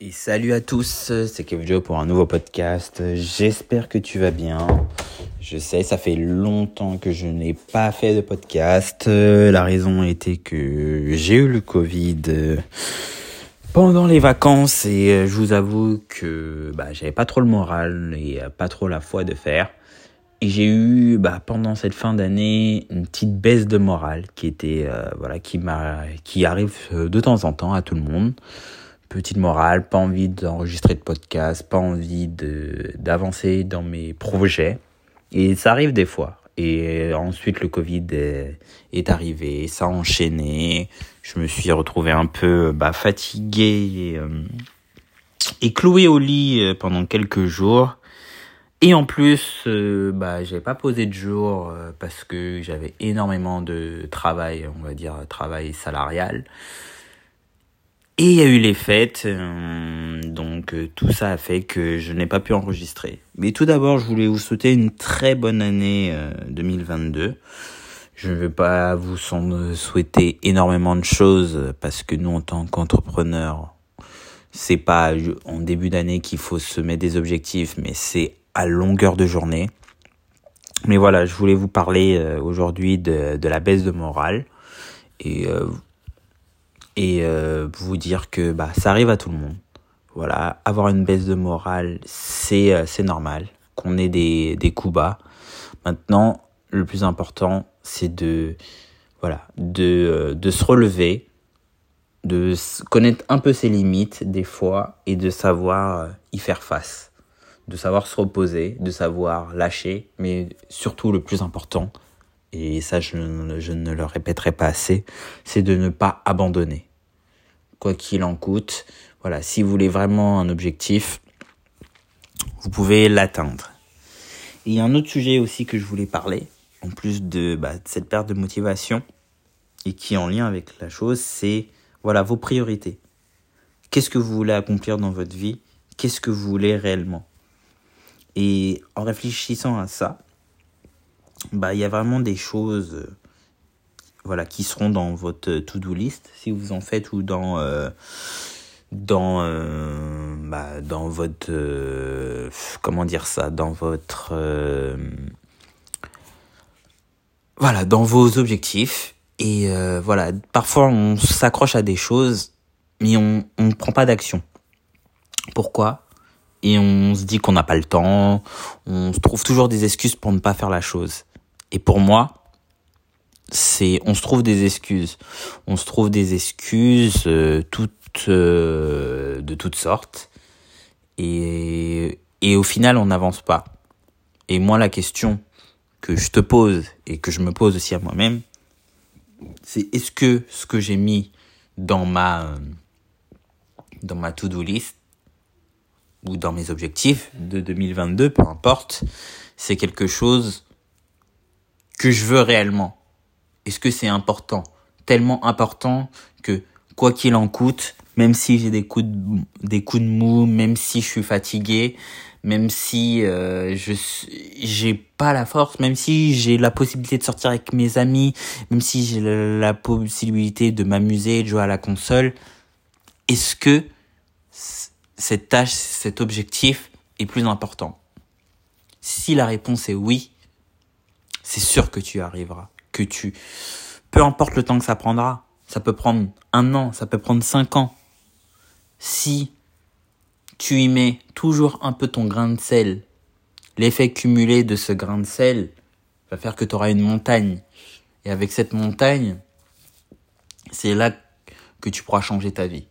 Et salut à tous, c'est Kevin Joe pour un nouveau podcast. J'espère que tu vas bien. Je sais, ça fait longtemps que je n'ai pas fait de podcast. La raison était que j'ai eu le Covid pendant les vacances et je vous avoue que bah, j'avais pas trop le moral et pas trop la foi de faire. Et j'ai eu bah, pendant cette fin d'année une petite baisse de morale qui était euh, voilà qui m'a qui arrive de temps en temps à tout le monde petite morale, pas envie d'enregistrer de podcast, pas envie d'avancer dans mes projets. Et ça arrive des fois. Et ensuite le Covid est, arrivé, ça a enchaîné. Je me suis retrouvé un peu bah, fatigué et, euh, cloué au lit euh, pendant quelques jours. Et en plus, euh, bah, j'avais pas posé de jour euh, parce que j'avais énormément de travail, on va dire travail salarial. Et il y a eu les fêtes, euh, donc euh, tout ça a fait que je n'ai pas pu enregistrer. Mais tout d'abord, je voulais vous souhaiter une très bonne année 2022. Euh, je ne vais pas vous souhaiter énormément de choses parce que nous, en tant qu'entrepreneurs, c'est pas en début d'année qu'il faut se mettre des objectifs, mais c'est à longueur de journée. Mais voilà, je voulais vous parler aujourd'hui de, de, la baisse de morale et et euh, vous dire que bah, ça arrive à tout le monde. Voilà, avoir une baisse de morale, c'est euh, normal, qu'on ait des, des coups bas. Maintenant, le plus important, c'est de voilà, de, euh, de se relever, de connaître un peu ses limites des fois et de savoir y faire face, de savoir se reposer, de savoir lâcher, mais surtout le plus important, et ça je, je ne le répéterai pas assez, c'est de ne pas abandonner quoi qu'il en coûte. Voilà, si vous voulez vraiment un objectif, vous pouvez l'atteindre. il y a un autre sujet aussi que je voulais parler, en plus de, bah, de cette perte de motivation, et qui est en lien avec la chose, c'est voilà vos priorités. Qu'est-ce que vous voulez accomplir dans votre vie? Qu'est-ce que vous voulez réellement? Et en réfléchissant à ça, bah il y a vraiment des choses voilà, qui seront dans votre to-do list si vous en faites ou dans euh, dans euh, bah, dans votre euh, comment dire ça dans votre voilà dans vos objectifs. Et voilà parfois on s'accroche à des choses mais on on prend pas d'action. Pourquoi? Et on se dit qu'on n'a pas le temps on se trouve toujours des excuses pour ne pas faire la chose. Et pour moi on se trouve des excuses. On se trouve des excuses euh, toutes euh, de toutes sortes et au final on n'avance pas. Et moi la question que je te pose et que je me pose aussi à moi-même, c'est est-ce que ce que j'ai mis dans ma dans ma to-do list ou dans mes objectifs de 2022, peu importe, c'est quelque chose que je veux réellement est-ce que c'est important? Tellement important que quoi qu'il en coûte, même si j'ai des coups de, des coups de mou, même si je suis fatigué, même si euh, je j'ai pas la force, même si j'ai la possibilité de sortir avec mes amis, même si j'ai la, possibilité de m'amuser, de jouer à la console, est-ce que cette tâche, cet objectif est plus important? Si la réponse est oui, c'est sûr que tu arriveras que tu... Peu importe le temps que ça prendra, ça peut prendre un an, ça peut prendre cinq ans. Si tu y mets toujours un peu ton grain de sel, l'effet cumulé de ce grain de sel va faire que tu auras une montagne. Et avec cette montagne, c'est là que tu pourras changer ta vie.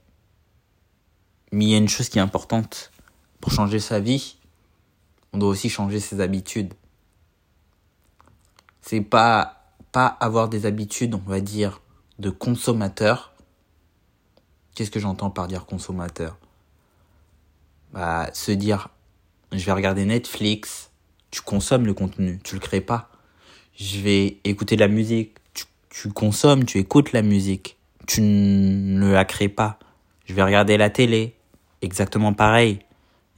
Mais il y a une chose qui est importante. Pour changer sa vie, on doit aussi changer ses habitudes. C'est pas avoir des habitudes, on va dire, de consommateur. Qu'est-ce que j'entends par dire consommateur? Bah, se dire, je vais regarder Netflix, tu consommes le contenu, tu le crées pas. Je vais écouter de la musique, tu, consommes, tu écoutes la musique, tu ne la crées pas. Je vais regarder la télé, exactement pareil,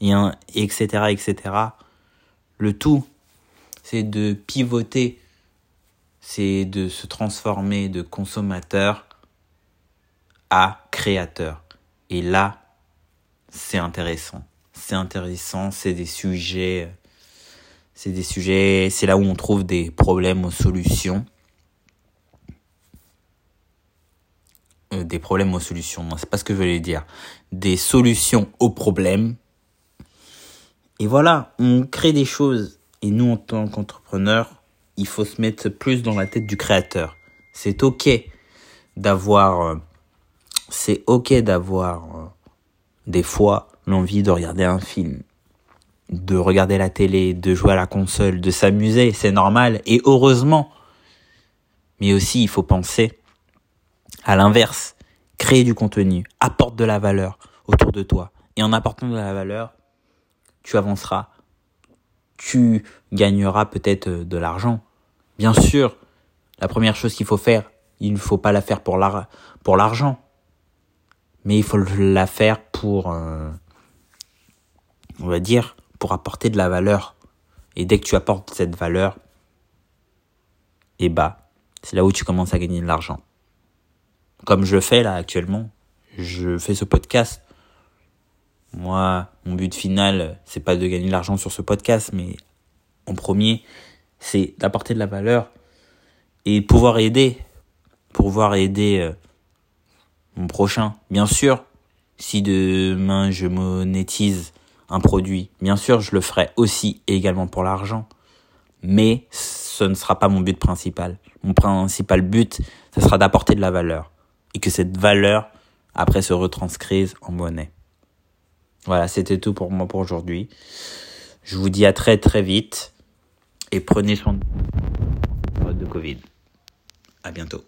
et etc., etc. Le tout, c'est de pivoter c'est de se transformer de consommateur à créateur. Et là, c'est intéressant. C'est intéressant, c'est des sujets, c'est des sujets, c'est là où on trouve des problèmes aux solutions. Euh, des problèmes aux solutions, non, c'est pas ce que je voulais dire. Des solutions aux problèmes. Et voilà, on crée des choses. Et nous, en tant qu'entrepreneurs, il faut se mettre plus dans la tête du créateur. C'est ok d'avoir, euh, c'est ok d'avoir euh, des fois l'envie de regarder un film, de regarder la télé, de jouer à la console, de s'amuser, c'est normal et heureusement. Mais aussi, il faut penser à l'inverse, créer du contenu, apporte de la valeur autour de toi. Et en apportant de la valeur, tu avanceras, tu gagneras peut-être de l'argent. Bien sûr, la première chose qu'il faut faire, il ne faut pas la faire pour l'argent, mais il faut la faire pour, euh, on va dire, pour apporter de la valeur. Et dès que tu apportes cette valeur, eh bah, c'est là où tu commences à gagner de l'argent. Comme je fais là actuellement, je fais ce podcast. Moi, mon but final, c'est pas de gagner de l'argent sur ce podcast, mais en premier, c'est d'apporter de la valeur et pouvoir aider, pouvoir aider euh, mon prochain. Bien sûr, si demain je monétise un produit, bien sûr, je le ferai aussi également pour l'argent, mais ce ne sera pas mon but principal. Mon principal but, ce sera d'apporter de la valeur et que cette valeur après se retranscrise en monnaie. Voilà, c'était tout pour moi pour aujourd'hui. Je vous dis à très très vite et prenez soin de Covid. À bientôt.